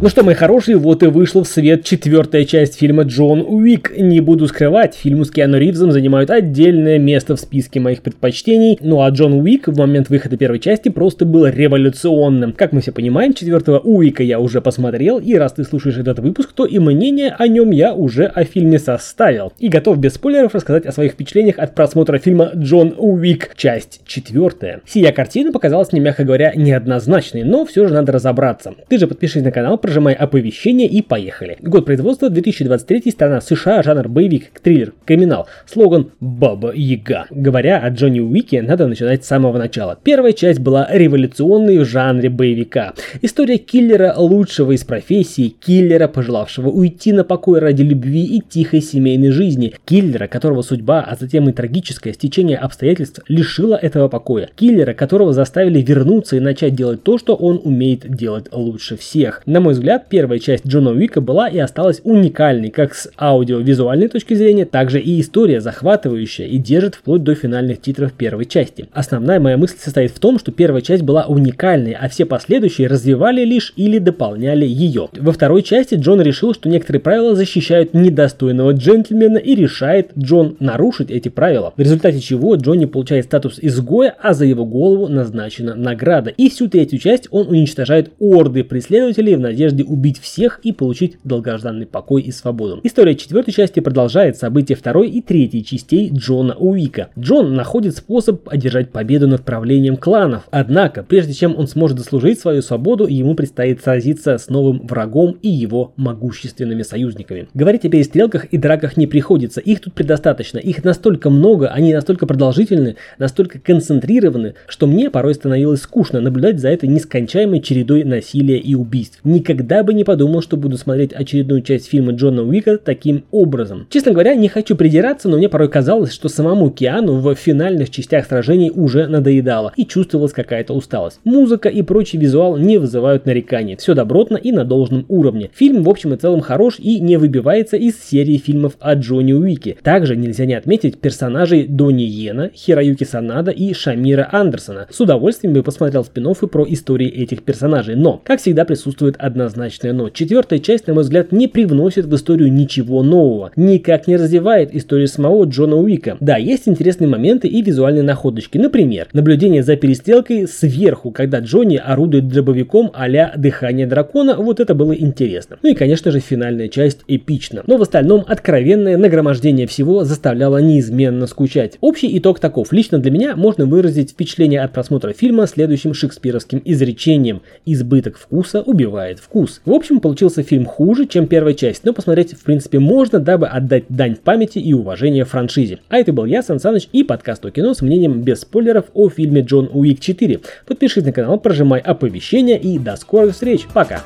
Ну что, мои хорошие, вот и вышла в свет четвертая часть фильма Джон Уик. Не буду скрывать, фильмы с Киану Ривзом занимают отдельное место в списке моих предпочтений. Ну а Джон Уик в момент выхода первой части просто был революционным. Как мы все понимаем, четвертого Уика я уже посмотрел, и раз ты слушаешь этот выпуск, то и мнение о нем я уже о фильме составил. И готов без спойлеров рассказать о своих впечатлениях от просмотра фильма Джон Уик, часть четвертая. Сия картина показалась мне, мягко говоря, неоднозначной, но все же надо разобраться. Ты же подпишись на канал, прожимай оповещение и поехали. Год производства 2023, страна США, жанр боевик, триллер, криминал. Слоган «Баба Яга». Говоря о Джонни Уике, надо начинать с самого начала. Первая часть была революционной в жанре боевика. История киллера лучшего из профессий, киллера, пожелавшего уйти на покой ради любви и тихой семейной жизни, киллера, которого судьба, а затем и трагическое стечение обстоятельств лишило этого покоя, киллера, которого заставили вернуться и начать делать то, что он умеет делать лучше всех. На мой взгляд, первая часть Джона Уика была и осталась уникальной как с аудиовизуальной точки зрения, так же и история захватывающая и держит вплоть до финальных титров первой части. Основная моя мысль состоит в том, что первая часть была уникальной, а все последующие развивали лишь или дополняли ее. Во второй части Джон решил, что некоторые правила защищают недостойного джентльмена и решает Джон нарушить эти правила, в результате чего Джонни получает статус изгоя, а за его голову назначена награда. И всю третью часть он уничтожает орды преследователей в надежде надежде убить всех и получить долгожданный покой и свободу. История четвертой части продолжает события второй и третьей частей Джона Уика. Джон находит способ одержать победу над правлением кланов. Однако, прежде чем он сможет заслужить свою свободу, ему предстоит сразиться с новым врагом и его могущественными союзниками. Говорить о перестрелках и драках не приходится, их тут предостаточно. Их настолько много, они настолько продолжительны, настолько концентрированы, что мне порой становилось скучно наблюдать за этой нескончаемой чередой насилия и убийств. Никогда никогда бы не подумал, что буду смотреть очередную часть фильма Джона Уика таким образом. Честно говоря, не хочу придираться, но мне порой казалось, что самому Киану в финальных частях сражений уже надоедало и чувствовалась какая-то усталость. Музыка и прочий визуал не вызывают нареканий. Все добротно и на должном уровне. Фильм в общем и целом хорош и не выбивается из серии фильмов о Джонни Уике. Также нельзя не отметить персонажей Дони Йена, Хироюки Санада и Шамира Андерсона. С удовольствием бы посмотрел спин про истории этих персонажей, но, как всегда, присутствует одна однозначное но. Четвертая часть, на мой взгляд, не привносит в историю ничего нового. Никак не развивает историю самого Джона Уика. Да, есть интересные моменты и визуальные находочки. Например, наблюдение за перестрелкой сверху, когда Джонни орудует дробовиком а-ля дыхание дракона. Вот это было интересно. Ну и, конечно же, финальная часть эпична. Но в остальном откровенное нагромождение всего заставляло неизменно скучать. Общий итог таков. Лично для меня можно выразить впечатление от просмотра фильма следующим шекспировским изречением. Избыток вкуса убивает вкус вкус. В общем, получился фильм хуже, чем первая часть, но посмотреть в принципе можно, дабы отдать дань памяти и уважения франшизе. А это был я, Сан Саныч, и подкаст о кино с мнением без спойлеров о фильме Джон Уик 4. Подпишись на канал, прожимай оповещения и до скорых встреч. Пока!